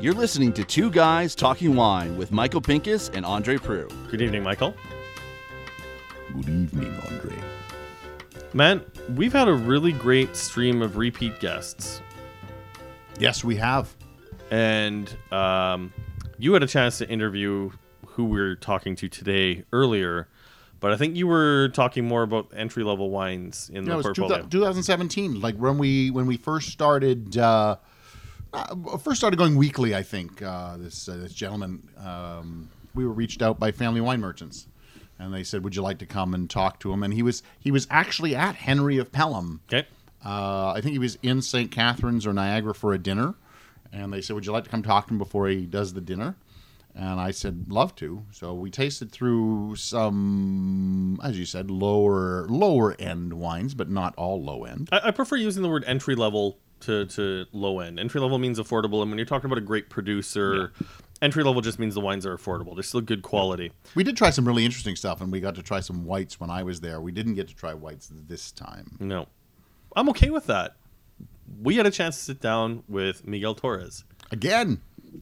You're listening to Two Guys Talking Wine with Michael Pinkus and Andre Proulx. Good evening, Michael. Good evening, Andre. Man, we've had a really great stream of repeat guests, Yes, we have. and um, you had a chance to interview who we are talking to today earlier, but I think you were talking more about entry level wines in Yeah, the it was two, portfolio. 2017, like when we when we first started. Uh, uh, first started going weekly, I think. Uh, this uh, this gentleman, um, we were reached out by family wine merchants, and they said, "Would you like to come and talk to him?" And he was he was actually at Henry of Pelham. okay. Uh, I think he was in St. Catharines or Niagara for a dinner, and they said, "Would you like to come talk to him before he does the dinner?" And I said, "Love to." So we tasted through some, as you said, lower lower end wines, but not all low end. I, I prefer using the word entry level to, to low end. Entry level means affordable, and when you're talking about a great producer, entry level just means the wines are affordable. They're still good quality. We did try some really interesting stuff, and we got to try some whites when I was there. We didn't get to try whites this time. No, I'm okay with that. We had a chance to sit down with Miguel Torres, Again,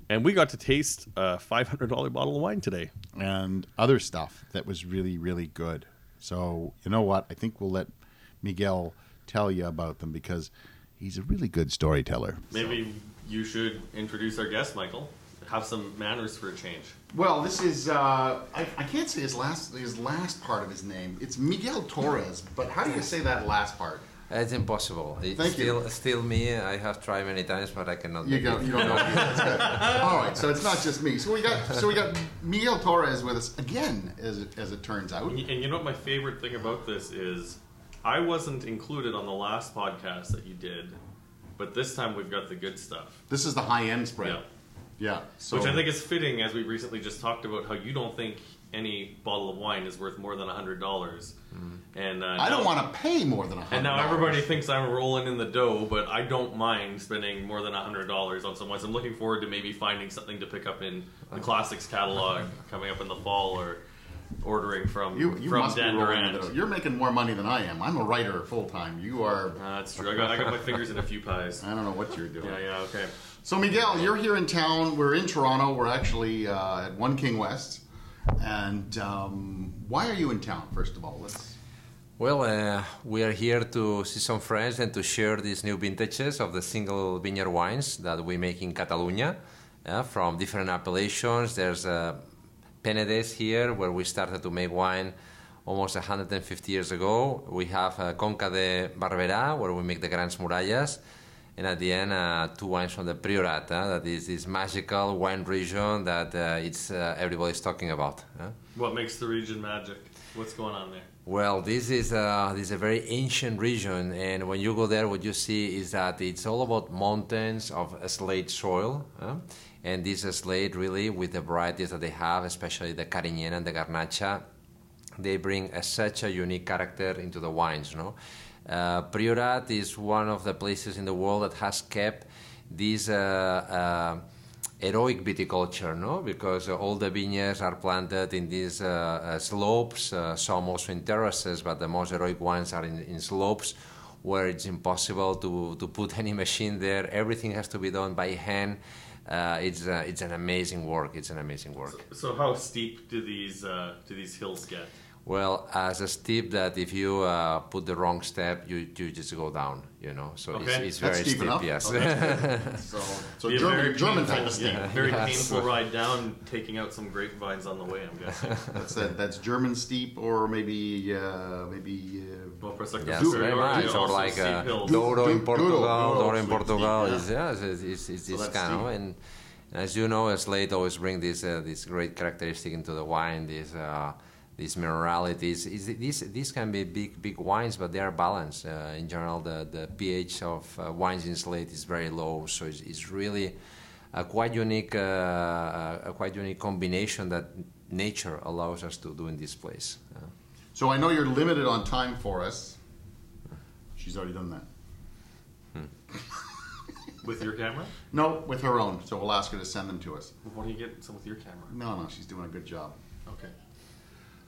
and we got to taste a $500 bottle of wine today. and other stuff that was really, really good. So, you know what? I think we'll let Miguel tell you about them because he's a really good storyteller. Maybe you should introduce our guest, Michael. Have some manners for a change. Well, this is uh, I, I can't say his last his last part of his name. It's Miguel Torres, but how do you say that last part? Uh, it's impossible. It's Thank you. still, still me. I have tried many times, but I cannot. You make don't, it. you don't know. That's good. All right, so it's not just me. So we got so we got Miguel Torres with us again, as it, as it turns out. And you know what my favorite thing about this is? I wasn't included on the last podcast that you did, but this time we've got the good stuff. This is the high end spread. Yeah. Yeah. So Which I think is fitting, as we recently just talked about how you don't think any bottle of wine is worth more than hundred dollars, and uh, I don't want to pay more than a hundred. And now everybody thinks I'm rolling in the dough, but I don't mind spending more than hundred dollars on some wines. I'm looking forward to maybe finding something to pick up in the classics catalog coming up in the fall, or ordering from You, you from must Dan be Durant. The dough. You're making more money than I am. I'm a writer full time. You are. Uh, that's true. I got, I got my fingers in a few pies. I don't know what you're doing. Yeah, yeah, okay. So Miguel, you're here in town. We're in Toronto. We're actually uh, at One King West. And um, why are you in town? First of all, let's. Well, uh, we are here to see some friends and to share these new vintages of the single vineyard wines that we make in Catalonia uh, from different appellations. There's uh, Penedès here, where we started to make wine almost 150 years ago. We have uh, Conca de Barberà, where we make the Grandes Murallas. And at the end, uh, two wines from the Priorat, uh, that is this magical wine region that uh, it's uh, everybody's talking about. uh. What makes the region magic? What's going on there? Well, this is a, this is a very ancient region, and when you go there, what you see is that it's all about mountains of slate soil, huh? and this slate really, with the varieties that they have, especially the Carignan and the Garnacha, they bring a, such a unique character into the wines. You know, uh, Priorat is one of the places in the world that has kept this. Uh, uh, heroic viticulture, no? Because uh, all the vineyards are planted in these slopes, some also in terraces, but the most heroic ones are in, in slopes where it's impossible to, to put any machine there. Everything has to be done by hand. Uh, it's, uh, it's an amazing work. It's an amazing work. So how steep do these uh, do these hills get? Well, as a steep that if you uh, put the wrong step, you, you just go down, you know. So it's, Okay. it's That's very steep steep, yes. Oh, that's good. so, so Be a German, very German painful, type of steep. yeah, very Yes. painful ride down, taking out some grapevines on the way. I'm guessing. That's that. That's German steep, or maybe uh, maybe. Uh, Well, for like Yes, the very superiority, much. Or like steep uh, hills. Douro in Portugal. Douro, Douro in Portugal yeah. is yeah, it's, it's, it's So this kind of steep. and, and as you know, slate always bring this uh, this great characteristic into the wine. This uh, these mineralities. Is these these can be big big wines, but they are balanced. Uh, in general, the the pH of uh, wines in slate is very low, so it's, it's really a quite unique uh, a quite unique combination that nature allows us to do in this place. Uh, so I know you're limited on time for us. She's already done that. with your camera. No, with her own. So we'll ask her to send them to us. Why don't you get some with your camera? No, no, she's doing a good job. Okay.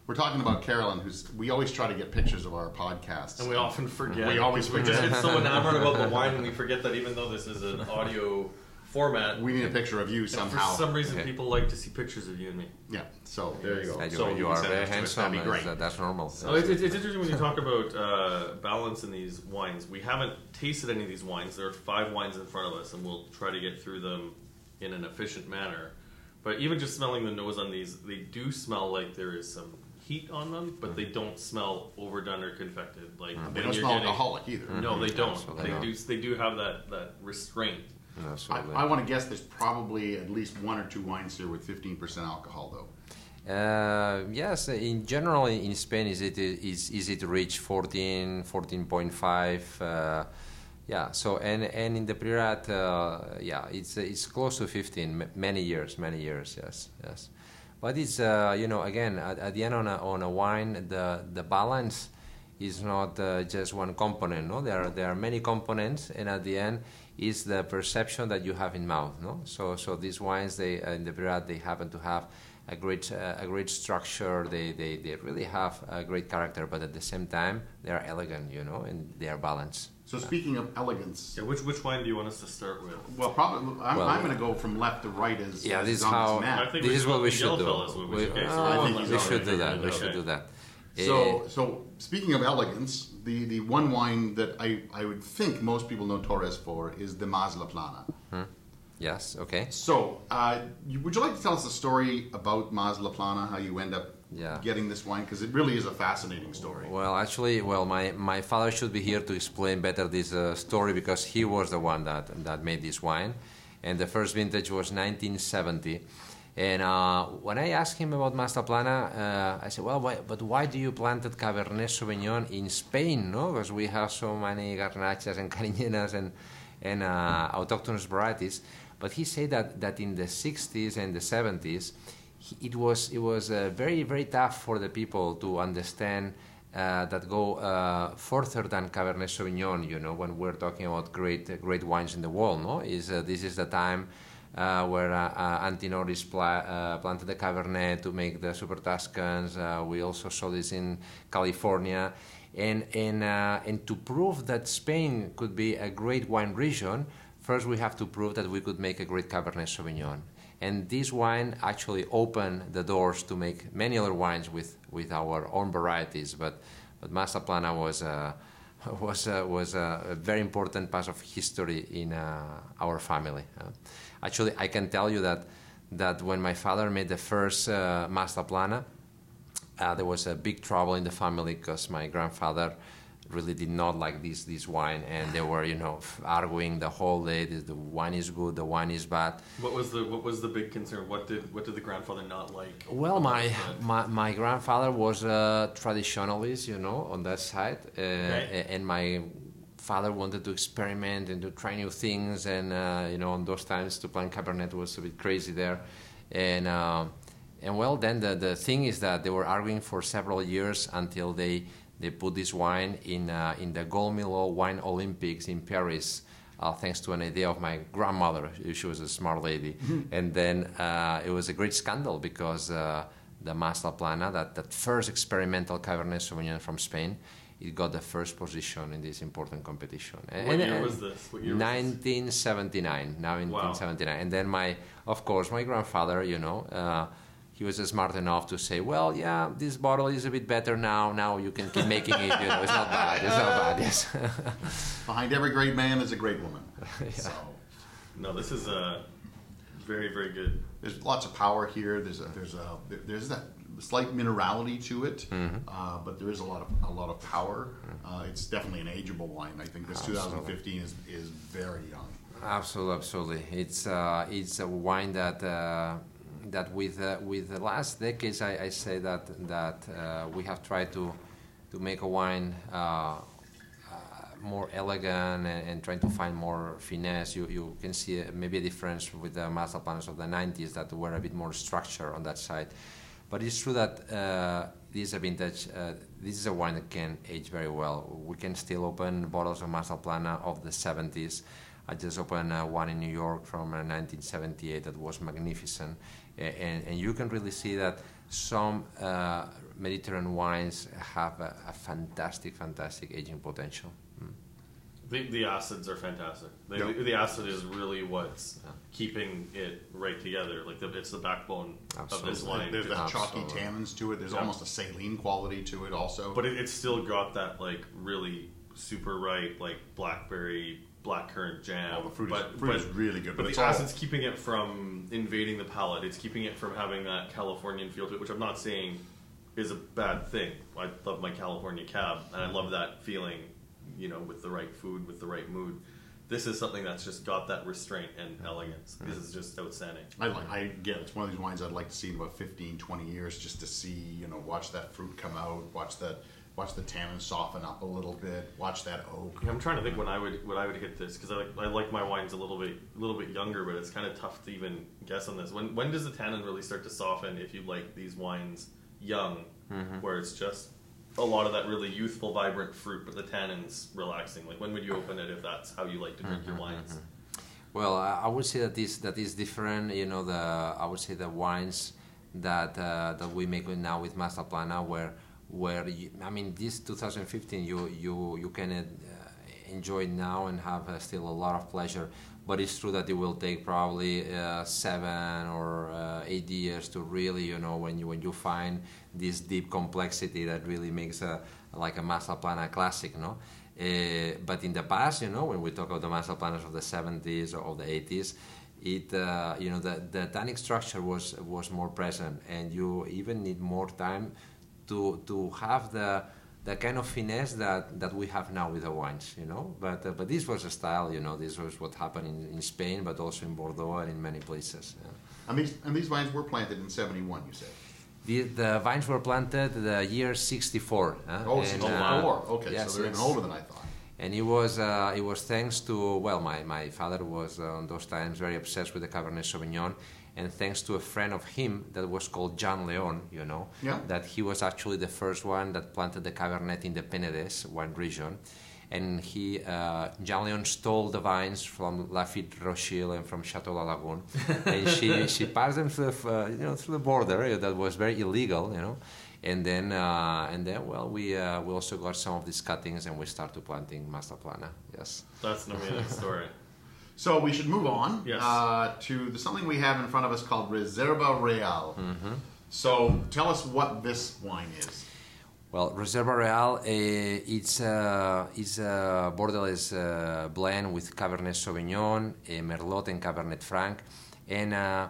We're talking about Carolyn, who's we always try to get pictures of our podcasts. And we often forget. We always we just forget. get so enamored about the wine, and we forget that even though this is an audio format, we need a picture of you somehow. for some reason Okay. people like to see pictures of you and me. yeah. So there you go. And you, so you are very us to us. handsome. That'd be That's, great. uh, that's normal. Oh, it's, it's, it's interesting when you talk about uh, balance in these wines. We haven't tasted any of these wines. There are five wines in front of us, and we'll try to get through them in an efficient manner. But even just smelling the nose on these, they do smell like there is some heat on them, but they don't smell overdone or confected. Like They when don't you're smell getting- alcoholic either. No, they don't. Absolutely They not. do. They do have that that restraint. I, Absolutely. I want to guess there's probably at least one or two wines here with 15% alcohol, though. Uh, yes, in general in Spain is it is easy to reach 14, 14.5. Uh, yeah, so and and in the Priorat, uh, yeah, it's it's close to 15. m- Many years, many years. Yes, yes. But it's uh, you know again at, at the end on a, on a wine the the balance is not uh, just one component. No, there are there are many components, and at the end is the perception that you have in mouth. No, so so these wines they uh, in the Priorat they happen to have a great uh, a great structure. They, they they really have a great character, but at the same time they are elegant. You know, and they are balanced. So speaking of elegance, Yeah, which which wine do you want us to start with? well, probably I'm, Well, I'm going to go from left to right as Yeah, as this is on how. map. I think This is what we should do. we- We, okay, so I think we should do that. We it should out. do that. So, Eh, so speaking of elegance, the, the one wine that I, I would think most people know Torres for is the Mas La Plana. yes. Okay. So, uh, would you like to tell us a story about Mas La Plana, how you end up Yeah. getting this wine? Because it really is a fascinating story. Well, actually, well, my, my father should be here to explain better this uh, story because he was the one that, that made this wine. And the first vintage was 1970. And uh, when I asked him about Mas La Plana, uh, I said, well, why, but why do you planted Cabernet Sauvignon in Spain, no? Because we have so many Garnachas and Cariñenas and, and uh, autochthonous varieties. But he said that, that in the 60s and the 70s, he- it was it was uh, very very tough for the people to understand uh, that go uh, further than Cabernet Sauvignon. You know, when we're talking about great uh, great wines in the world, no, is uh, this is the time. Uh, where uh, Antinoris pla- planted the Cabernet to make the Super Tuscans. We also saw this in California. And, and, and to prove that Spain could be a great wine region, first we have to prove that we could make a great Cabernet Sauvignon. And this wine actually opened the doors to make many other wines with, with our own varieties. But, but Mas La Plana was, uh, was, uh, was uh, a very important part of history in uh, our family. Uh, actually, I can tell you that, that when my father made the first uh, uh, there was a big trouble in the family because my grandfather really did not like this this wine, and they were you know arguing the whole day. The, the wine is good, the wine is bad. What was the what was the big concern? What did what did the grandfather not like? Well, my my, my grandfather was a traditionalist, you know, on that side, uh, Okay. and my father wanted to experiment and to try new things, and uh, you know, on those times to plant Cabernet was a bit crazy there, and. Uh, and well, then the, the thing is that they were arguing for several years until they, they put this wine in, uh, in the Gault Millau Wine Olympics in Paris, uh, thanks to an idea of my grandmother. She was a smart lady. and then uh, it was a great scandal because uh, the Mas La Plana, that, that first experimental Cabernet Sauvignon from Spain, it got the first position in this important competition. What year was this? What year was this? 1979. Now in Wow. 1979, and then my, of course, my grandfather, you know, uh, he was smart enough to say, well, yeah, this bottle is a bit better now. Now you can keep making it. You know, it's not bad. It's not bad. Yes. Behind every great man is a great woman. So No, this is a very very good. there's lots of power here. There's a, there's a there's that slight minerality to it, uh, but there is a lot of a lot of power. Uh, it's definitely an ageable wine. I think this 2015 is is very young. Absolutely, absolutely. It's uh, it's a wine that uh, that with uh, with the last decades, I, I say that that uh, we have tried to to make a wine uh, uh, more elegant and, and trying to find more finesse. You you can see uh, maybe a difference with the master planners of the 90s that were a bit more structure on that side. But it's true that uh, this is a vintage. Uh, this is a wine that can age very well. We can still open bottles of Mas La Plana of the 70s. I just opened uh, one in New York from uh, 1978 that was magnificent, and, and you can really see that some uh, Mediterranean wines have a, a fantastic, fantastic aging potential. Mm. The, the acids are fantastic. The, Yep. the, the acid is really what's keeping it right together. Like the, it's the backbone of this Absolutely. wine. There's that chalky tannins to it. There's Yeah. almost a saline quality to it also. But it, it's still got that like really super ripe like blackberry blackcurrant jam. Oh, the fruit is- but, fruit but, is really good, But, but it's the all- acid's keeping it from invading the palate. It's keeping it from having that Californian feel to it, which I'm not saying is a bad thing. I love my California cab, and I love that feeling. You know, with the right food, with the right mood. This is something that's just got that restraint and elegance. This is just outstanding. I like. I again, it's one of these wines I'd like to see in about 15, 20 years, just to see, you know, watch that fruit come out, watch that, watch the tannin soften up a little bit, watch that oak. Yeah, I'm trying to think when I would when I would hit this because I like, I like my wines a little bit a little bit younger, but it's kind of tough to even guess on this. When when does the tannin really start to soften if you like these wines young, mm-hmm. where it's just a lot of that really youthful, vibrant fruit, but the tannins relaxing? Like when would you open it if that's how you like to drink your mm-hmm, wines? Mm-hmm. Well, I I would say that is that is different. You know, the I would say the wines that uh, that we make now with Mas La Plana, where where you, I mean, this 2015, you you you can uh, enjoy now and have uh, still a lot of pleasure. But it's true that it will take probably uh, seven or uh, eight years to really, you know, when you when you find this deep complexity that really makes a like a Mas La Plana classic, no. Uh, but in the past, you know, when we talk about the master planners of the 70s or of the 80s, it, uh, you know, the, the tannic structure was was more present, and you even need more time to to have the the kind of finesse that, that we have now with the wines, you know. But uh, but this was a style, you know. This was what happened in, in Spain, but also in Bordeaux and in many places. yeah. And these and these vines were planted in '71. You said. The, the vines were planted the year 64. huh? Oh, And, 64. uh, okay, yes, so they're yes. even older than I thought. And it was uh, it was thanks to well, my, my father was uh, on those times very obsessed with the Cabernet Sauvignon, and thanks to a friend of him that was called Jean Leon, you know, Yeah. that he was actually the first one that planted the Cabernet in the Penedès wine region, and he uh, Jean Leon stole the vines from Lafite Rothschild and from Chateau La Lagune, and she she passed them through the, uh, you know through the border that was very illegal, you know. And then, uh, and then, well, we uh, we also got some of these cuttings, and we started planting Mas La Plana. Yes. That's an amazing story. So we should move on Yes. uh, to the, something we have in front of us called Reserva Real. Mm-hmm. So tell us what this wine is. Well, Reserva Real, uh, it's a it's a borderless uh, blend with Cabernet Sauvignon, uh, Merlot, and Cabernet Franc, and. Uh,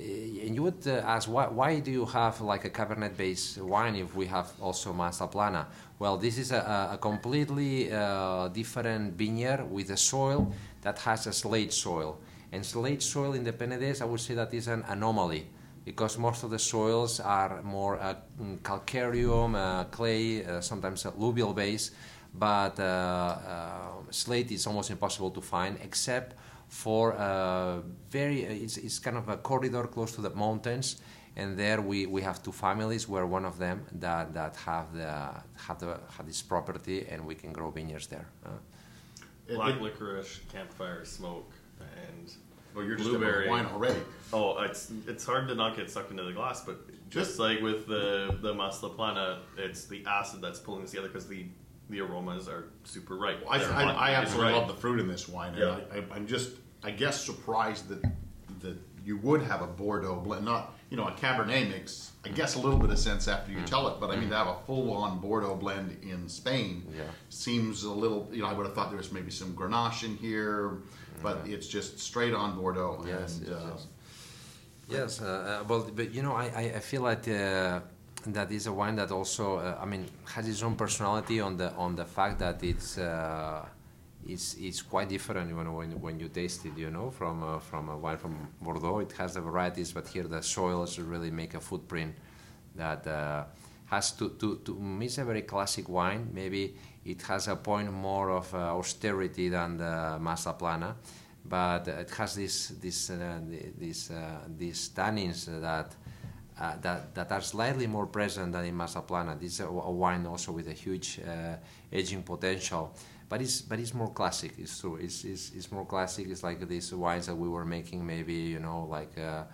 eh, and you would uh, ask why, why do you have like a Cabernet-based wine if we have also Mas La Plana? Well, this is a, a completely uh, different vineyard with a soil that has a slate soil, and slate soil in the Penedès, I would say that is an anomaly because most of the soils are more uh, mm, calcareum, uh, clay, uh, sometimes alluvial base, but uh, uh, slate is almost impossible to find except for uh, very, it's, it's kind of a corridor close to the mountains. And there we, we have two families. We're one of them that, that have the have the have this property, and we can grow vineyards there. It- Black it- licorice, campfire smoke, and well, you're just blueberry. wine already. Oh, it's it's hard to not get sucked into the glass, but just like with the the Mas La Plana, it's the acid that's pulling this together because the the aromas are super ripe. I, I, I absolutely ripe. love the fruit in this wine. And Yeah. I, I'm just, I guess, surprised that that you would have a Bordeaux blend, not you know a Cabernet makes, I guess, a little bit of sense after you tell it. But I mean, to have a full-on Bordeaux blend in Spain Yeah. seems a little. You know, I would have thought there was maybe some Grenache in here, but it's just straight on Bordeaux. Yes, and, yes, uh, yes. Yes, uh, uh, well, but you know, I, I, I feel like uh, that is a wine that also, uh, I mean, has its own personality on the on the fact that it's uh, it's it's quite different know, when when you taste it. You know, from uh, from a wine from Bordeaux, it has the varieties, but here the soils really make a footprint that uh, has to to to it's a very classic wine. Maybe it has a point more of uh, austerity than the Mas La Plana but it has this this uh, these uh, these tannins that. Uh, that, that are slightly more present than in Mas La Plana. This is a, a wine also with a huge uh, aging potential, but it's but it's more classic. It's true. It's, it's, it's more classic. It's like these wines that we were making maybe you know like uh,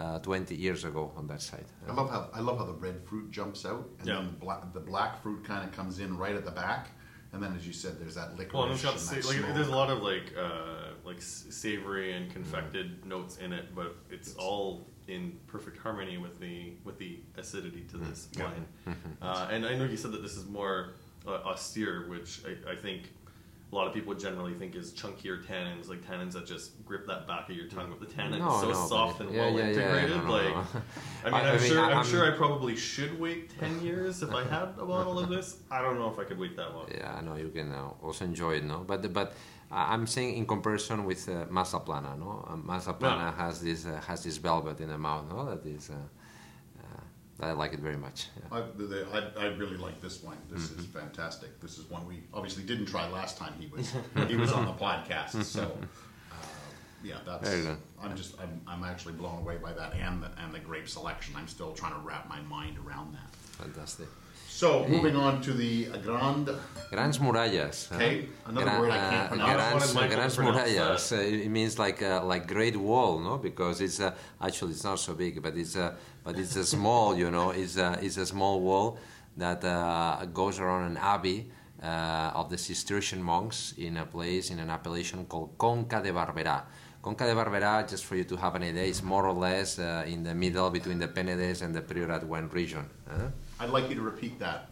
uh, 20 years ago on that side. I love how I love how the red fruit jumps out, and Yeah. then the black, the black fruit kind of comes in right at the back, and then as you said, there's that licorice. Well, and it's got sa- like there's a lot of like uh, like savory and confected notes in it, but it's all in perfect harmony with the with the acidity to this Yeah. wine. Uh, and I know you said that this is more uh, austere, which I, I think a lot of people generally think is chunkier tannins, like tannins that just grip that back of your tongue. But the tannin No, is so no, soft and yeah, well yeah, yeah, integrated. no, no, like. I mean, I- am sure, I'm, I'm- sure I probably should wait ten years if I had a bottle of this. I don't know if I could wait that long. Yeah, I know you can uh, also enjoy it, no? But but uh, I'm saying in comparison with uh, Mas La Plana, no? Uh, Mas La Plana has this uh, has this velvet in the mouth, no? That is, uh, I like it very much. Yeah. I, the, I, I really like this wine. This is fantastic. This is one we obviously didn't try last time he was he was on the podcast. So uh, yeah, that's. I'm just I'm, I'm actually blown away by that and the, and the grape selection. I'm still trying to wrap my mind around that. Fantastic. So moving on to the Grand Grans murallas. Okay, another word I can't pronounce. I Grans, wanted Michael to Grans murallas. Uh, it means like uh, like great wall, no? Because it's uh, actually it's not so big, but it's uh, but it's a small, you know, it's a, it's a small wall that uh, goes around an abbey uh, of the Cistercian monks in a place in an appellation called Conca de Barberá. Conca de Barberá, just for you to have an idea, is more or less uh, in the middle between the Penedès and the Priorat Wen region. huh? I'd like you to repeat that.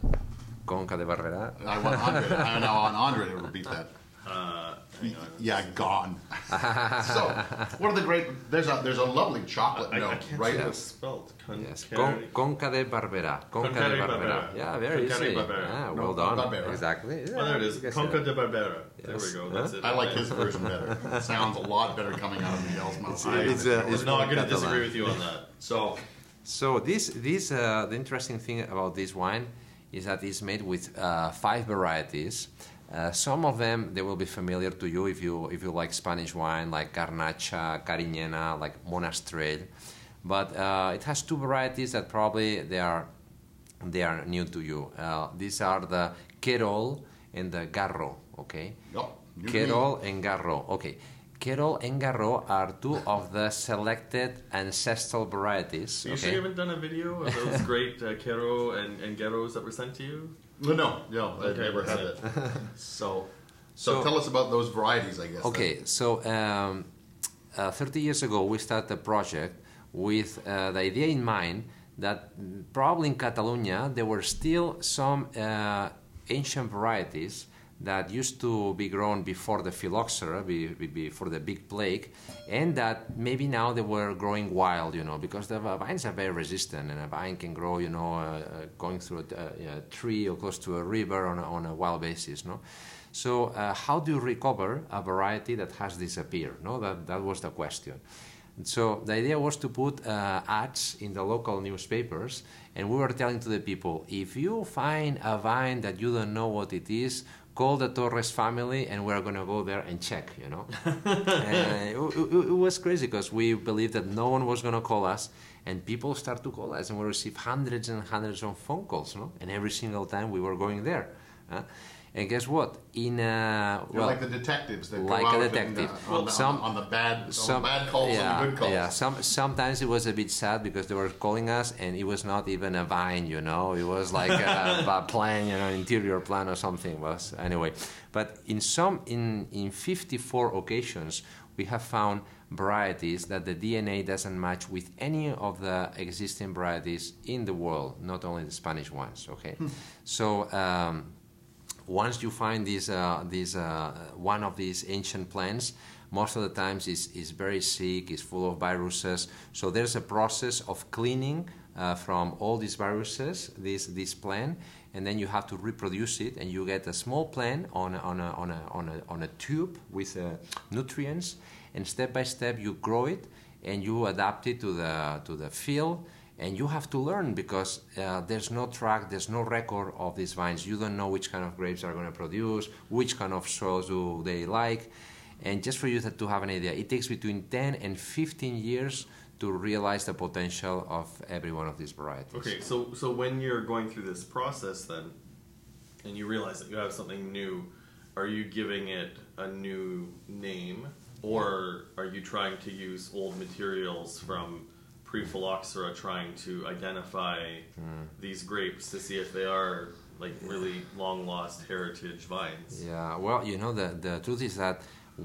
Conca de Barberá. I want Andre. I know want Andre to repeat that. Uh, hang on. Yeah, gone. so, one of the great? There's a there's a lovely chocolate I, I can't right? see how it's spelled. Con- Yes, Con, Conca de Barberá. Conca Conca de de Barberá. Barberá. Yeah, very Conca de easy. Barberá. Ah, No, well done. Barbera. Exactly. Oh, there it is. Conca say de Barbera. There we go. Huh? That's it. I like his version better. It sounds a lot better coming out of Miguel's mouth. I It's, uh, was it's not going to disagree with you on that. so, So this, this, uh, the interesting thing about this wine is that it's made with uh, five varieties. Uh, some of them they will be familiar to you if you if you like Spanish wine, like Garnacha, Cariñena, like Monastrell. But uh, it has two varieties that probably they are they are new to you. Uh, these are the Querol and the Garro. Okay. yep. Querol and Garro. Okay. Querol and Garro are two of the selected ancestral varieties. You okay? sure you haven't done a video of those great uh, Quero and, and Geros that were sent to you? No, no, no. I Okay, never had that's that. So, so, So- tell us about those varieties. I guess. Okay, so um, uh, 30 years ago, we started a project with uh, the idea in mind that probably in Catalonia there were still some uh, ancient varieties that used to be grown before the phylloxera, be, be- before the big plague, and that maybe now they were growing wild, you know, because the vines are very resistant, and a vine can grow, you know, uh, uh, going through a, a, a tree or close to a river on a, on a wild basis, no. So, uh, how do you recover a variety that has disappeared? No, that, that was the question. So the idea was to put uh, ads in the local newspapers, and we were telling to the people, if you find a vine that you don't know what it is, call the Torres family, and we're going to go there and check. You know, and it, it- it was crazy because we believed that no one was going to call us, and people start to call us, and we received hundreds and hundreds of phone calls. No, and every single time we were going there. huh? And guess what? In uh, You're well, like the detectives that like go a out and, detective. uh, on, the, Some- on the bad, on some the bad calls yeah, and the good calls. Yeah, some sometimes it was a bit sad because they were calling us and it was not even a vine, you know. It was like a, a plan, you know, interior plan or something was anyway. But in some in in 54 occasions we have found varieties that the DNA doesn't match with any of the existing varieties in the world, not only the Spanish ones, okay? so um, once you find this, uh, uh, one of these ancient plants, most of the times is is very sick, is full of viruses. So there's a process of cleaning uh, from all these viruses, this this plant, and then you have to reproduce it, and you get a small plant on a, on a, on a, on a, on a tube with uh, nutrients, and step by step you grow it, and you adapt it to the to the field and you have to learn because uh, there's no track, there's no record of these vines. You don't know which kind of grapes are going to produce, which kind of soils do they like, and just for you to, have an idea, it takes between 10 and 15 years to realize the potential of every one of these varieties. Okay, so so when you're going through this process, then, and you realize that you have something new, are you giving it a new name, or are you trying to use old materials from pre-phylloxera trying to identify Hmm. these grapes to see if they are like really long lost heritage vines. Yeah, well, you know, the, the truth is that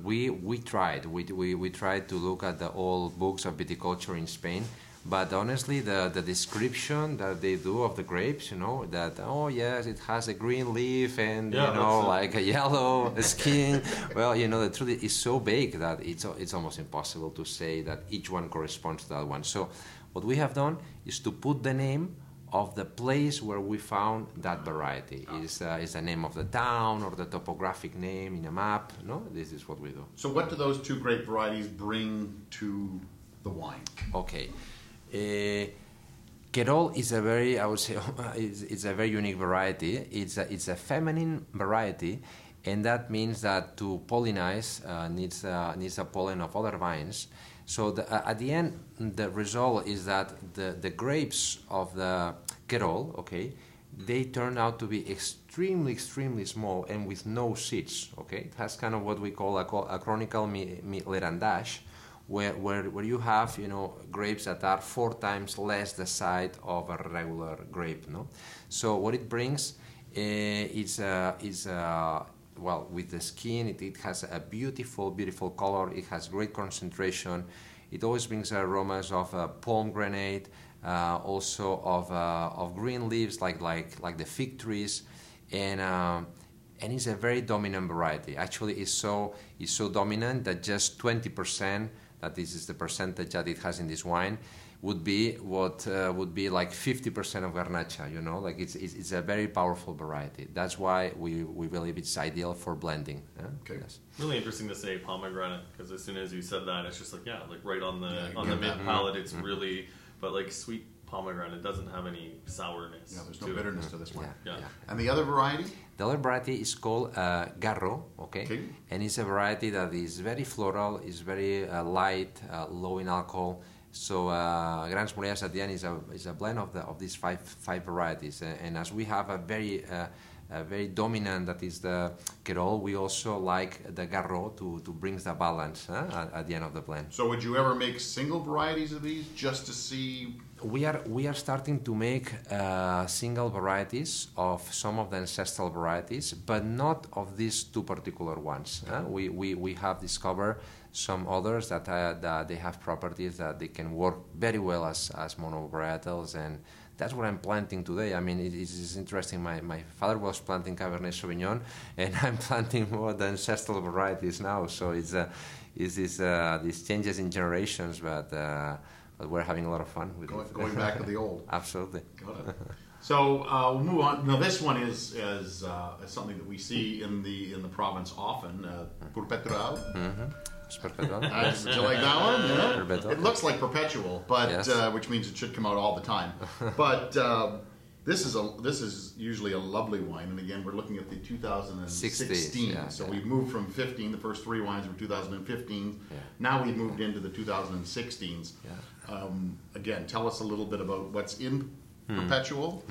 we we tried. We, we, we tried to look at the old books of viticulture in Spain, but honestly, the, the description that they do of the grapes, you know, that, oh, yes, it has a green leaf and, Yeah, you know, like a yellow skin. well, you know, the truth is so big that it's, it's almost impossible to say that each one corresponds to that one. So, what we have done is to put the name of the place where we found that variety. Is uh, is the name of the town or the topographic name in a map? No, this is what we do. So, what do those two grape varieties bring to the wine? Okay. Uh, Querol is a very, I would say, it's, it's a very unique variety. It's a, it's a feminine variety, and that means that to pollinize uh, needs uh, needs a pollen of other vines. So the, uh, at the end, the result is that the, the grapes of the Querol, okay, they turn out to be extremely, extremely small and with no seeds. Okay, it has kind of what we call a, a chronicle mi, mi lerandage, where, where, where you have you know grapes that are four times less the size of a regular grape. No, so what it brings uh, is uh, is uh, well with the skin it, it has a beautiful beautiful color. It has great concentration. It always brings aromas of uh, pomegranate, uh, also of uh, of green leaves like like like the fig trees, and. Um, and it's a very dominant variety. Actually, it's so it's so dominant that just 20%, that this is the percentage that it has in this wine, would be what uh, would be like 50% of Garnacha. You know, like it's, it's it's a very powerful variety. That's why we, we believe it's ideal for blending. yeah? Okay. Yes. Really interesting to say pomegranate because as soon as you said that, it's just like yeah, like right on the Yeah, on the get mid palate. It's really, but like sweet pomegranate doesn't have any sourness. Yeah, there's to no it. bitterness to this one. Yeah. Yeah. And the other variety? The other variety is called uh, Garro, okay? Okay. And it's a variety that is very floral, is very uh, light, uh, low in alcohol. So uh, Grans Murallas at the end is a, is a blend of, the, of these five, five varieties. Uh, and as we have a very, uh, a very dominant, that is the Querol, we also like the Garro to, to bring the balance huh, at, at the end of the blend. So, would you ever make single varieties of these just to see? We are we are starting to make uh, single varieties of some of the ancestral varieties, but not of these two particular ones. uh. We, we we have discovered some others that uh, that they have properties that they can work very well as as monovarietals, and that's what I'm planting today. I mean, it is interesting. My my father was planting Cabernet Sauvignon, and I'm planting more the ancestral varieties now. So it's uh, it's this uh, these changes in generations, but. Uh, we're having a lot of fun with Going, it. going back to the old. Absolutely. Got it. So uh, we'll move on. Now this one is is, uh, is something that we see in the in the province often. Uh, Perpetual. It's perpetual. Uh, Did you like that one? Yeah. Perpetual. It looks like perpetual, but Yes. uh, which means it should come out all the time. but um, this is a this is usually a lovely wine, and again we're looking at the 2016. 60s, yeah, so yeah. we've moved from 15. The first three wines were 2015. Yeah. Now we've moved into the 2016s. Um, again, tell us a little bit about what's in Hmm. perpetual.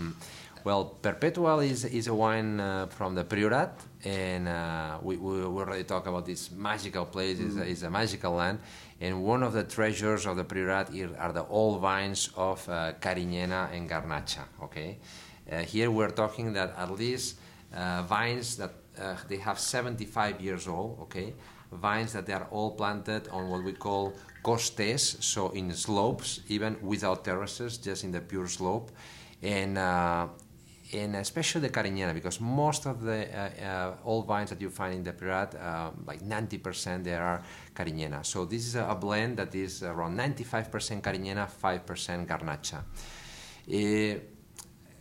Well, Perpetual is, is a wine uh, from the Priorat, and uh, we, we we already talked about this magical place. It's, a, it's a magical land, and one of the treasures of the Priorat are- are the old vines of uh, Cariñena and Garnacha. Okay, uh, here we're talking that at least uh, vines that uh, they have 75 years old. Okay, vines that they are all planted on what we call costes, so in slopes, even without terraces, just in the pure slope, and uh, and especially the Cariñena, because most of the uh, uh, old vines that you find in the Priorat, uh, like 90% there are Cariñena. So this is a, blend that is around 95% Cariñena, 5% Garnacha. Eh,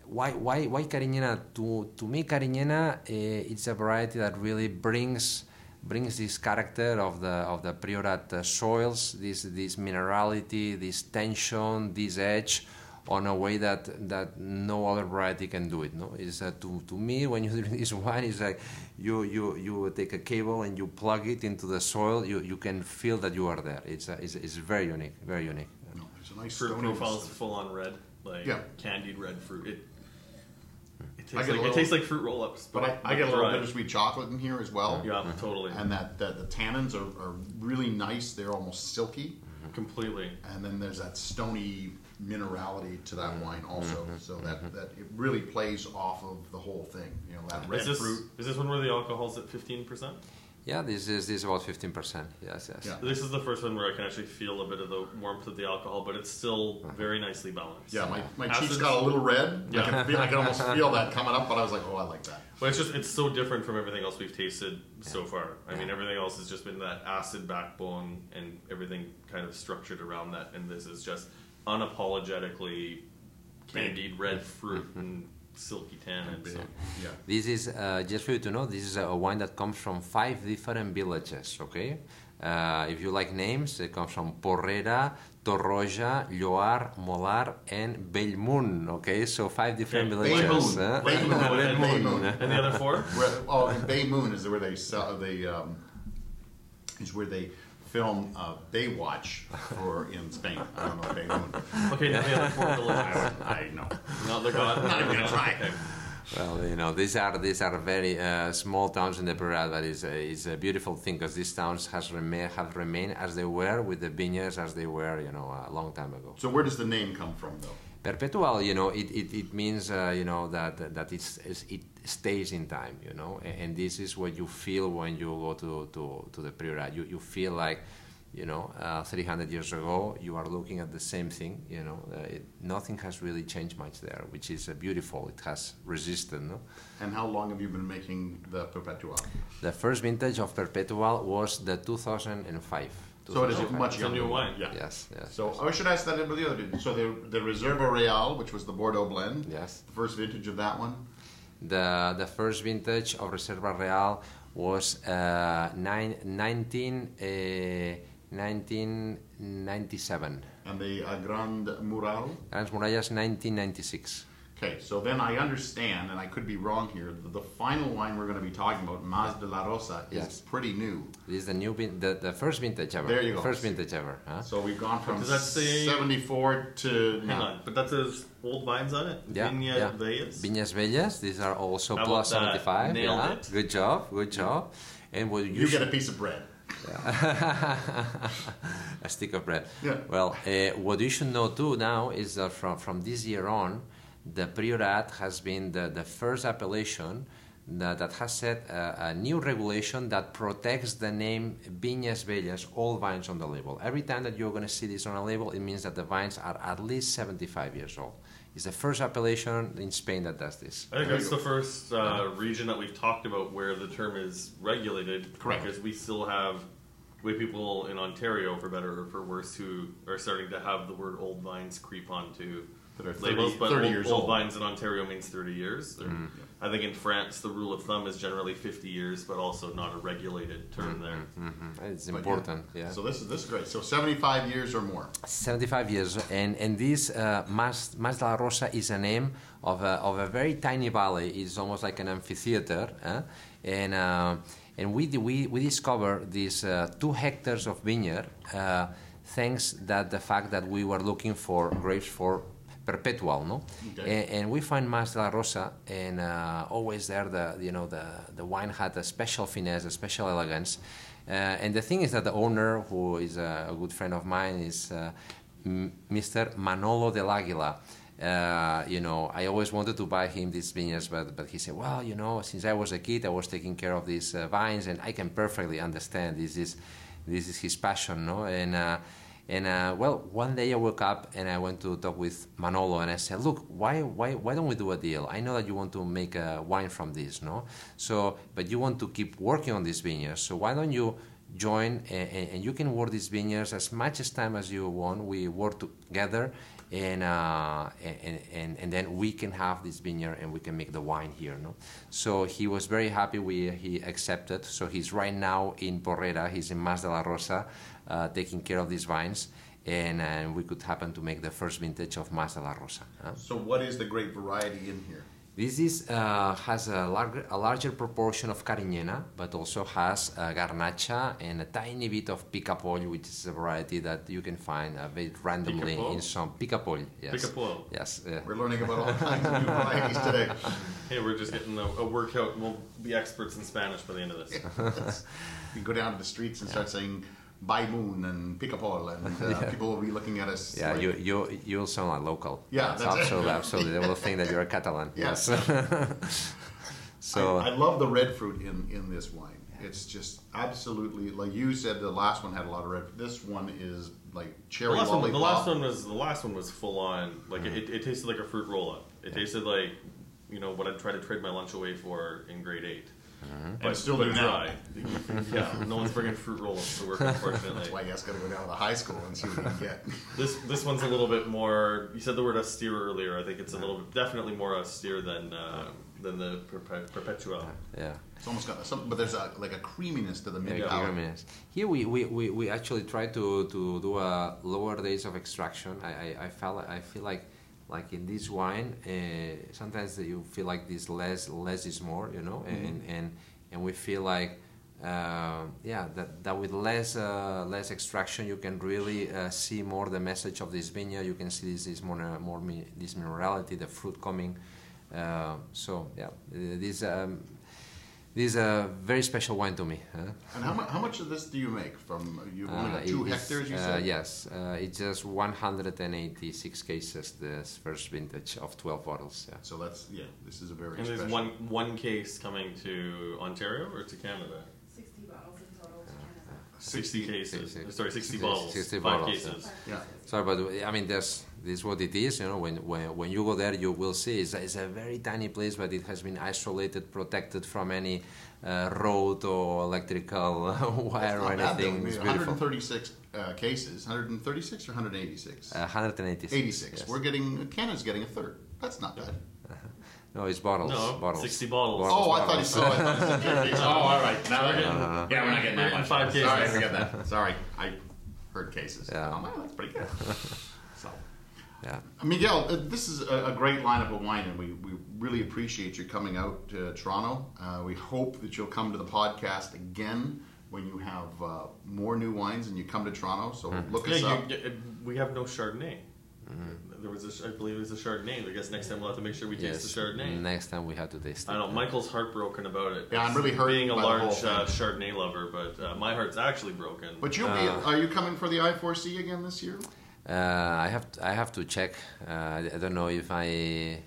why why why Cariñena? To to me, Cariñena uh, it's a variety that really brings brings this character of the of the Priorat uh, soils, this this minerality, this tension, this edge, on a way that that no other variety can do it. No, is uh, to to me when you drink this wine, it's like you you you take a cable and you plug it into the soil. You you can feel that you are there. It's uh, it's, it's very unique, very unique. No, there's a nice Fruit stoniness. profile is full on red, like Yeah. candied red fruit. It it I tastes get like little- it tastes like fruit roll-ups, But I, I get a little dry. bittersweet chocolate in here as well. Yeah, mm-hmm. totally. And that, that the tannins are, are really nice. They're almost silky. Mm-hmm. Completely. and then there's that stony minerality to that mm-hmm. wine also, Mm-hmm. so that, that it really plays off of the whole thing. You know, that red Is this fruit. is this one where the alcohol's at fifteen percent? Yeah, this is this is about fifteen percent. Yes, yes. Yeah. This is the first one where I can actually feel a bit of the warmth of the alcohol, but it's still uh-huh. very nicely balanced. Yeah, my, my Acids- cheeks got a little red. I Yeah. can feel, I can almost feel that coming up, but I was like, oh, I like that. But it's just it's so different from everything else we've tasted so far. I mean, everything else has just been that acid backbone and everything kind of structured around that, and this is just unapologetically candied red fruit mm-hmm. and silky tannin. So. Yeah. This is uh, just for you to know. This is a wine that comes from five different villages. Okay, uh, if you like names, it comes from Porrera, Torroja, Lloar, Molar, and Bellmunt. Okay, so five different Okay. villages. Baymoon. huh? Baymoon. Baymoon. And the other four? Where, oh, in Bay Moon is where they sell they um, is where they film uh, Baywatch for in Spain. I don't know Bay Moon. Okay, now the other four I, villages. I know. No, they're gone. Not even gonna try. Well, you know, these are these are very uh, small towns in the Peral, but it's a, it's a beautiful thing because these towns has remain, have remained as they were with the vineyards as they were, you know, a long time ago. So where does the name come from, though? Perpetual, you know, it, it, it means, uh, you know, that that it's, it stays in time, you know, and, and this is what you feel when you go to, to, to the Priorat. You, you feel like, you know, uh, 300 years ago, you are looking at the same thing, you know, uh, it, nothing has really changed much there, which is uh, beautiful. It has resisted, no? And how long have you been making the Perpetual? The first vintage of Perpetual was the 2005. So it is 2005. much It's a younger. new wine. Yeah. Yes, yes. So I should ask that about the other dude. So the the Reserva Real, which was the Bordeaux blend, Yes. the first vintage of that one. The, the first vintage of Reserva Real was uh, nine, 19, uh, 1997. And the uh, Grand Mural. Grans Murallas 1996. Okay, so then I understand, and I could be wrong here. The, the final wine we're going to be talking about, Mas de la Rosa, is Yes. pretty new. This is the new vin- the, the first vintage ever. There you go. First vintage ever. Huh? So we've gone from Does that say- 74 to Hang now. on, but that says old vines on it? Yeah, Viña yeah. Vellas? Viñas Bellas, these are also How plus about that? 75. Nailed yeah. it. Good job, good job. And what you, You should- get a piece of bread. a stick of bread. Yeah. Well, uh, what you should know too now is that from, from this year on, the Priorat has been the, the first appellation that, that has set a, a new regulation that protects the name Viñas Bellas, all vines on the label. Every time that you're going to see this on a label, it means that the vines are at least 75 years old. It's the first appellation in Spain that does this. I think that's the first uh, region that we've talked about where the term is regulated. Correct. Because we still have we people in Ontario, for better or for worse, who are starting to have the word old vines creep onto That are 30 labels. But 30 old, years old old. vines in Ontario means 30 years. They're- I think in France, the rule of thumb is generally 50 years, but also not a regulated term there. Mhm. It's important. yeah. So this is this is great. So 75 years or more. 75 years, and and this uh, Mas, Mas de la Rosa is a name of a, of a very tiny valley. It's almost like an amphitheater, eh? and uh, and we we we discovered these uh, two hectares of vineyard uh, thanks that the fact that we were looking for grapes for perpetual, no, Okay. and, and we find Mas de la Rosa, and uh, always there the you know the the wine had a special finesse, a special elegance. Uh, and the thing is that the owner, who is a, a good friend of mine, is uh, M- Mr. Manolo del Aguila. Uh, you know, I always wanted to buy him these vineyards, but, but he said, well, you know, since I was a kid, I was taking care of these uh, vines, and I can perfectly understand this is this is his passion, no? And uh, and uh, well, one day I woke up and I went to talk with Manolo, and I said, look, why why why don't we do a deal? I know that you want to make a wine from this, no? So, but you want to keep working on these vineyards, so why don't you join and, and you can work these vineyards as much as time as you want. We work together, and, uh, and, and and then we can have this vineyard and we can make the wine here. No, so he was very happy. We he accepted. So he's right now in Porrera. He's in Mas de la Rosa, uh, taking care of these vines. And, and we could happen to make the first vintage of Mas de la Rosa. huh? So what is the grape variety in here? This is, uh, has a, larger, a larger proportion of Carignana, but also has uh, Garnacha and a tiny bit of Picapollo, which is a variety that you can find uh, very randomly Picapollo? in some Picapollo. Yes. Picapollo. Yes. yeah. We're learning about all kinds of new varieties today. Hey, we're just getting a, a workout. We'll be experts in Spanish by the end of this. You can go down to the streets and start saying by moon and picapol, and uh, people will be looking at us. Yeah, like, you you you'll sound like local. Yeah, that's it. absolutely, absolutely. They will think that you're a Catalan. Yes. so I, I love the red fruit in, in this wine. It's just absolutely like you said. The last one had a lot of red. This one is like The cherry last, one, the last one was the last one was full on. Like Mm. it, it tasted like a fruit roll up. It tasted like you know what I'd try to trade my lunch away for in grade eight. Mm-hmm. And still do now. dry. yeah, no one's bringing fruit roll-ups to work, unfortunately. That's why you guys got to go down to the high school and see what you can get. This this one's a little bit more. You said the word austere earlier. I think it's a little bit, definitely more austere than uh, than the perpe- perpetual. yeah. It's almost got some, but there's a, like a creaminess to the mid Yeah, palate. creaminess. Here we, we, we, we actually try to, to do a lower days of extraction. I, I, I felt I feel like like in this wine uh, sometimes you feel like this less less is more you know and and and we feel like uh, yeah that, that with less uh, less extraction you can really uh, see more the message of this vineyard. You can see this this more more mi- this minerality the fruit coming. Uh, so yeah uh, this um, this is a very special wine to me huh? And how, mu- how much of this do you make from? You've only Uh, got two hectares, you uh, said. yes, uh, it's just 186 cases. This first vintage of 12 bottles. Yeah. So that's yeah. This is a very And there's one one case coming to Ontario or to Canada. 60 bottles in total to Canada. Sixty cases. Sixty- Sorry, sixty sixty- bottles. sixty five bottles, cases. Yeah. Sorry, but I mean, that's this is what it is. You know, when when, when you go there, you will see it's, it's a very tiny place, but it has been isolated, protected from any uh, road or electrical wire or Not bad, anything. It's beautiful. 136 uh, cases. 136 or 186? Uh, 186. 86. yes. We're getting Canada's getting a third. That's not bad. No, it's bottles. No, bottles. 60 bottles. Oh, I thought you saw. I thought you said cases. Oh, all right. Now we're getting. no, no. Yeah, we're not getting that We're much. getting five Sorry, cases. forget that. Sorry, I heard cases. Yeah. Oh, wow, that's pretty good. so. Yeah. Miguel, uh, this is a, a great lineup of wine, and we, we really appreciate you coming out to Toronto. Uh, we hope that you'll come to the podcast again when you have uh, more new wines and you come to Toronto. So look Yeah, us up. you- we have no Chardonnay. There was, a, I believe, it was a Chardonnay. I guess next time we'll have to make sure we taste Yes. the Chardonnay. Next time we have to taste it. I don't know. Michael's heartbroken about it. Yeah, I'm really hurt Being a by large uh, Chardonnay lover, but uh, my heart's actually broken. But you'll be. Are you coming for the I4C again this year? Uh, I have to, I have to check. Uh, I I don't know if I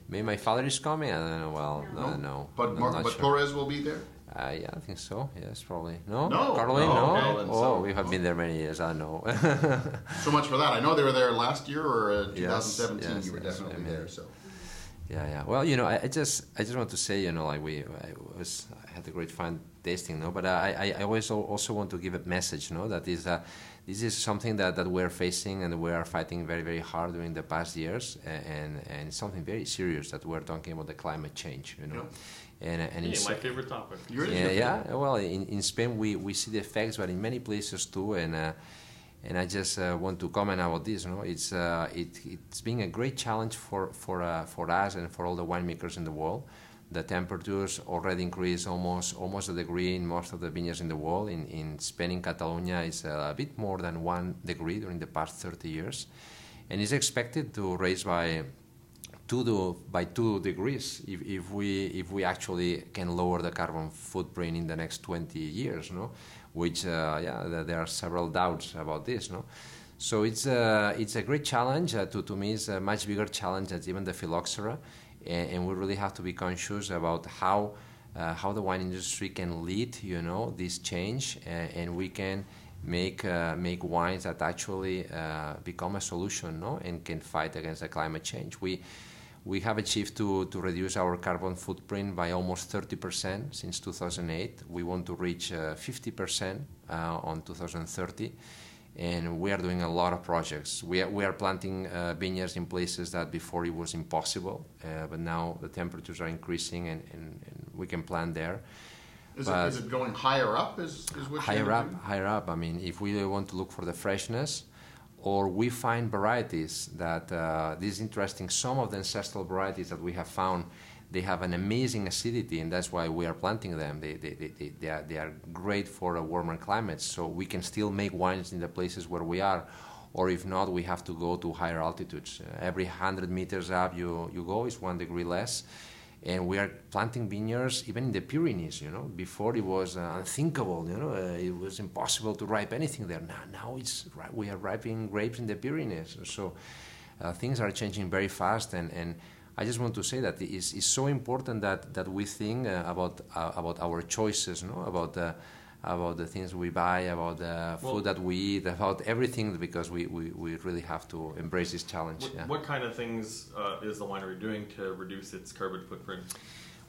maybe my father is coming. I don't know. Well, no, no. But I'm Mar- but sure. Torres will be there. Uh, yeah, I think so. Yes, probably. No, No? Caroline, No, no. okay, oh, we have been there many years. I know. So much for that. I know they were there last year or uh, Yes, 2017. yes, you were yes, definitely I mean- there. So Yeah, yeah. Well, you know, I, I just, I just want to say, you know, like we, I was, I had a great fun tasting, no. But I, I, I always also want to give a message, no, that is, uh, this is something that, that we're facing and we are fighting very, very hard during the past years, and and something very serious that we're talking about the climate change, you know, and and hey, it's, my favorite topic. you're yeah, yeah. Well, in, in Spain we, we see the effects, but in many places too. And uh, and I just uh, want to comment about this. You know, it's uh, it, it's been a great challenge for for uh, for us and for all the winemakers in the world. The temperatures already increased almost almost a degree in most of the vineyards in the world. In in Spain, in Catalonia, it's a bit more than one degree during the past 30 years, and is expected to raise by two to, by two degrees if, if we if we actually can lower the carbon footprint in the next 20 years no? Which uh, yeah there are several doubts about this no? So it's a it's a great challenge uh, to, to me it's a much bigger challenge than even the phylloxera and, and we really have to be conscious about how uh, how the wine industry can lead you know this change and, and we can make uh, make wines that actually uh, become a solution no and can fight against the climate change we we have achieved to, to reduce our carbon footprint by almost 30% since 2008. We want to reach uh, 50% uh, on 2030, and we are doing a lot of projects. We are, we are planting uh, vineyards in places that before it was impossible, uh, but now the temperatures are increasing and, and, and we can plant there. is, it, is it going higher up? Is, is what higher up, doing? higher up. I mean, if we want to look for the freshness, or we find varieties that uh, this is interesting. Some of the ancestral varieties that we have found, they have an amazing acidity, and that's why we are planting them. They, they, they, they, are, they are great for a warmer climate, so we can still make wines in the places where we are. Or if not, we have to go to higher altitudes. Uh, every 100 meters up you, you go is one degree less and we are planting vineyards even in the Pyrenees. You know, before it was uh, unthinkable. You know, uh, it was impossible to ripe anything there. Now, now it's we are ripening grapes in the Pyrenees. So uh, things are changing very fast, and, and I just want to say that it's, it's so important that, that we think uh, about uh, about our choices, no? about the about the things we buy, about the Well- food that we eat, about everything, because we, we, we really have to embrace this challenge. What, yeah. what kind of things uh, is the winery doing to reduce its carbon footprint?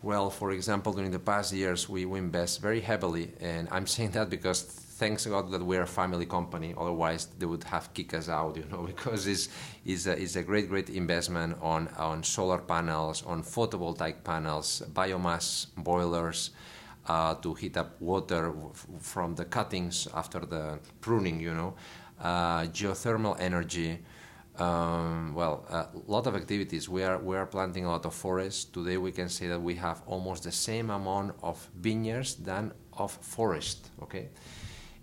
Well, for example, during the past years, we, we invest very heavily, and I'm saying that because thanks God that we're a family company. Otherwise, they would have kicked us out, you know, because it's, it's, a, it's a great, great investment on, on solar panels, on photovoltaic panels, biomass boilers uh, to heat up water f- from the cuttings after the pruning, you know, uh, geothermal energy. Um, well, a lot of activities. We are we are planting a lot of forests. Today, we can say that we have almost the same amount of vineyards than of forest. Okay,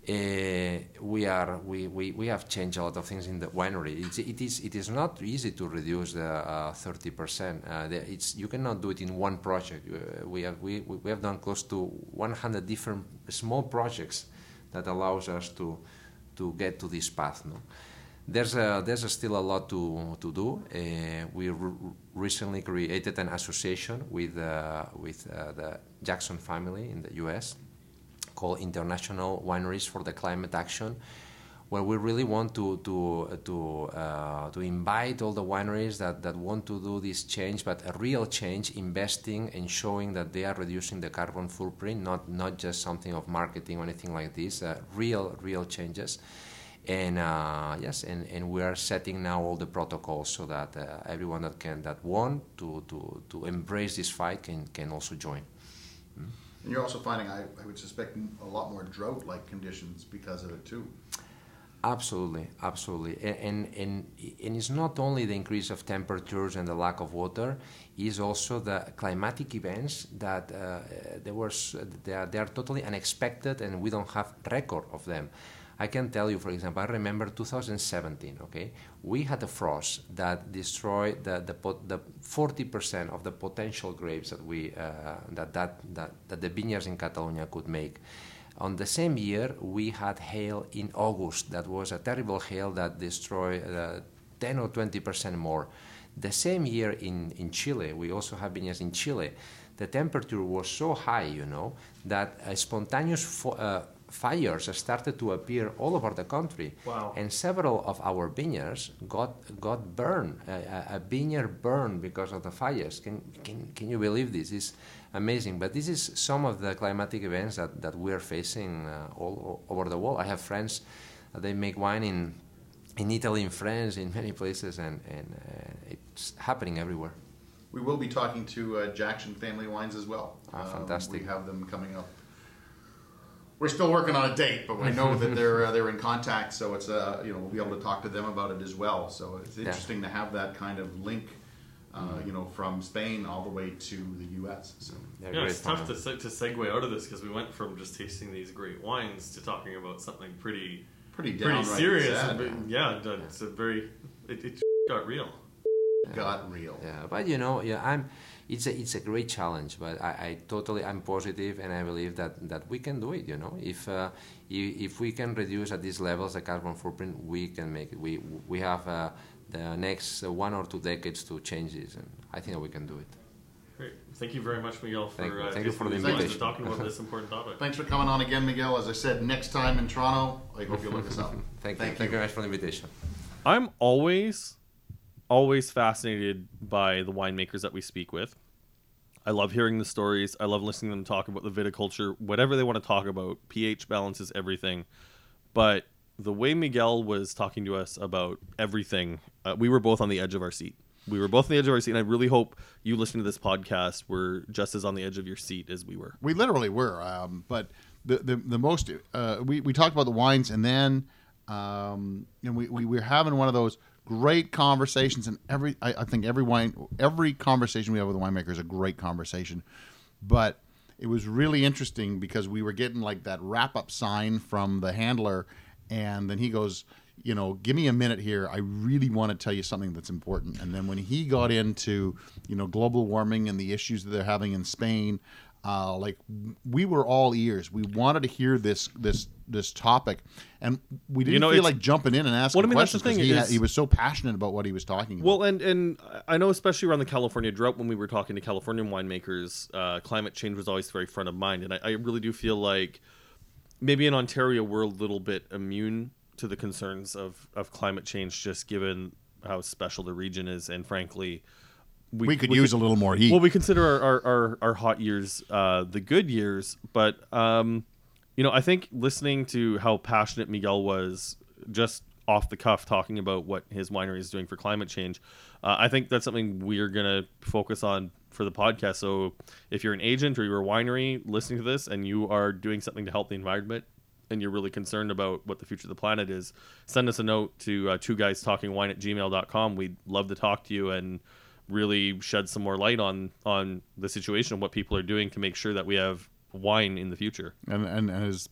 we are we, we, we have changed a lot of things in the winery. It's, it is it is not easy to reduce the thirty percent. Uh, it's you cannot do it in one project. Uh, we have we, we have done close to one hundred different small projects that allows us to to get to this path. No? There's a, there's a still a lot to, to do. Uh, we re- recently created an association with, uh, with uh, the Jackson family in the US called International Wineries for the Climate Action, where we really want to, to, to, uh, to invite all the wineries that, that want to do this change, but a real change, investing and showing that they are reducing the carbon footprint, not, not just something of marketing or anything like this, uh, real, real changes and uh, yes, and, and we are setting now all the protocols so that uh, everyone that can that want to, to, to embrace this fight can, can also join. And you're also finding, I, I would suspect, a lot more drought-like conditions because of it too. Absolutely, absolutely, and, and and it's not only the increase of temperatures and the lack of water, is also the climatic events that uh, there was they are, they are totally unexpected and we don't have record of them. I can tell you, for example, I remember 2017. Okay, we had a frost that destroyed the the, the 40% of the potential grapes that we uh, that, that that that the vineyards in Catalonia could make. On the same year, we had hail in August. That was a terrible hail that destroyed uh, 10 or 20 percent more. The same year in, in Chile, we also have vineyards in Chile. The temperature was so high, you know, that a spontaneous fo- uh, fires started to appear all over the country. Wow. And several of our vineyards got got burned. A, a- vineyard burned because of the fires. Can, can, can you believe this? It's amazing. But this is some of the climatic events that, that we're facing uh, all, all over the world. I have friends that they make wine in in Italy, in France, in many places, and, and uh, it's happening everywhere. We will be talking to uh, Jackson Family Wines as well. Ah, Um, fantastic. we have them coming up. We're still working on a date, but I know that they're uh, they're in contact, so it's uh, you know we'll be able to talk to them about it as well. So it's Yeah. interesting to have that kind of link, uh, you know, from Spain all the way to the U.S. So They're Yeah, it's tough to, se- to segue out of this because we went from just tasting these great wines to talking about something pretty pretty pretty downright serious. sad. and, yeah, it's a very it, it got real. Got real. Yeah, but you know, yeah, I'm. It's a it's a great challenge, but I, I totally I'm positive, and I believe that, that we can do it. You know, if uh, if, if we can reduce at these levels the carbon footprint, we can make it. We we have uh, the next uh, one or two decades to change this, and I think that we can do it. Great. Thank you very much, Miguel, for Thank you. uh, Thank you for the these wines and invitation. talking about this important topic. Thanks for coming on again, Miguel. As I said, next time in Toronto, I hope you look us up. Thank, Thank you. you. Thank you very much for the invitation. I'm always, always fascinated by the winemakers that we speak with. I love hearing the stories. I love listening to them talk about the viticulture, whatever they want to talk about. pH balances everything. But the way Miguel was talking to us about everything, uh, we were both on the edge of our seat. We were both on the edge of our seat, and I really hope you listen to this podcast were just as on the edge of your seat as we were. We literally were. Um, but the, the, the most, uh, we, we talked about the wines and then um, and we, we, we were having one of those great conversations and every, I, I think every wine, every conversation we have with a winemaker is a great conversation. But it was really interesting because we were getting like that wrap up sign from the handler. And then he goes, you know, give me a minute here. I really want to tell you something that's important. And then when he got into, you know, global warming and the issues that they're having in Spain, uh, like we were all ears. We wanted to hear this this this topic, and we didn't know, feel like jumping in and asking Well, I mean, that's the questions because thing he, had- he was so passionate about what he was talking about. Well, and and I know especially around the California drought when we were talking to Californian winemakers, uh, climate change was always very front of mind, and I, I really do feel like maybe in Ontario we're a little bit immune to the concerns of of climate change, just given how special the region is, and frankly, we could use a little more heat. well, we consider our, our, our, our hot years uh, the good years, but um, you know, I think listening to how passionate Miguel was just off the cuff talking about what his winery is doing for climate change, uh, I think that's something we're gonna focus on for the podcast. So if you're an agent or you're a winery listening to this and you are doing something to help the environment and you're really concerned about what the future of the planet is, send us a note to uh, two guys talking wine at gmail.com. We'd love to talk to you and really shed some more light on on the situation and what people are doing to make sure that we have wine in the future. and, and, and as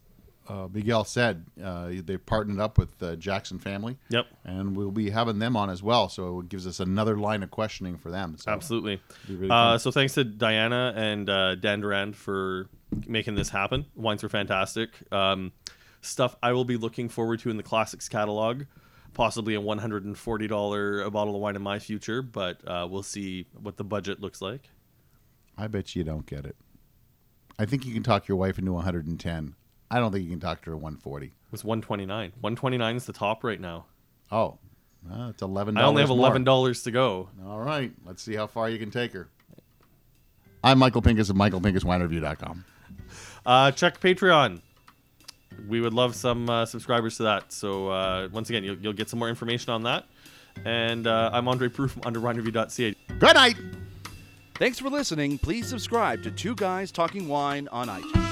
uh, Miguel said, uh, they've partnered up with uh, Jackson Family. Yep. And we'll be having them on as well, so it gives us another line of questioning for them. So Absolutely. really Uh, so thanks to Diana and uh, Dan Durand for making this happen. Wines were fantastic. Um, stuff I will be looking forward to in the classics catalog. Possibly a one hundred and forty dollar a bottle of wine in my future, but uh, we'll see what the budget looks like. I bet you don't get it. I think you can talk your wife into 110. I don't think you can talk to her 140. It was one twenty nine. One twenty nine is the top right now. Oh, well, it's eleven. I only have eleven dollars to go. All right, let's see how far you can take her. I'm Michael Pinkus of MichaelPinkusWineReview.com. Uh, check Patreon. We would love some uh, subscribers to that. So uh, once again, you'll, you'll get some more information on that. And uh, I'm Andre Proulx from UnderWineReview.ca. Good night. Thanks for listening. Please subscribe to Two Guys Talking Wine on iTunes.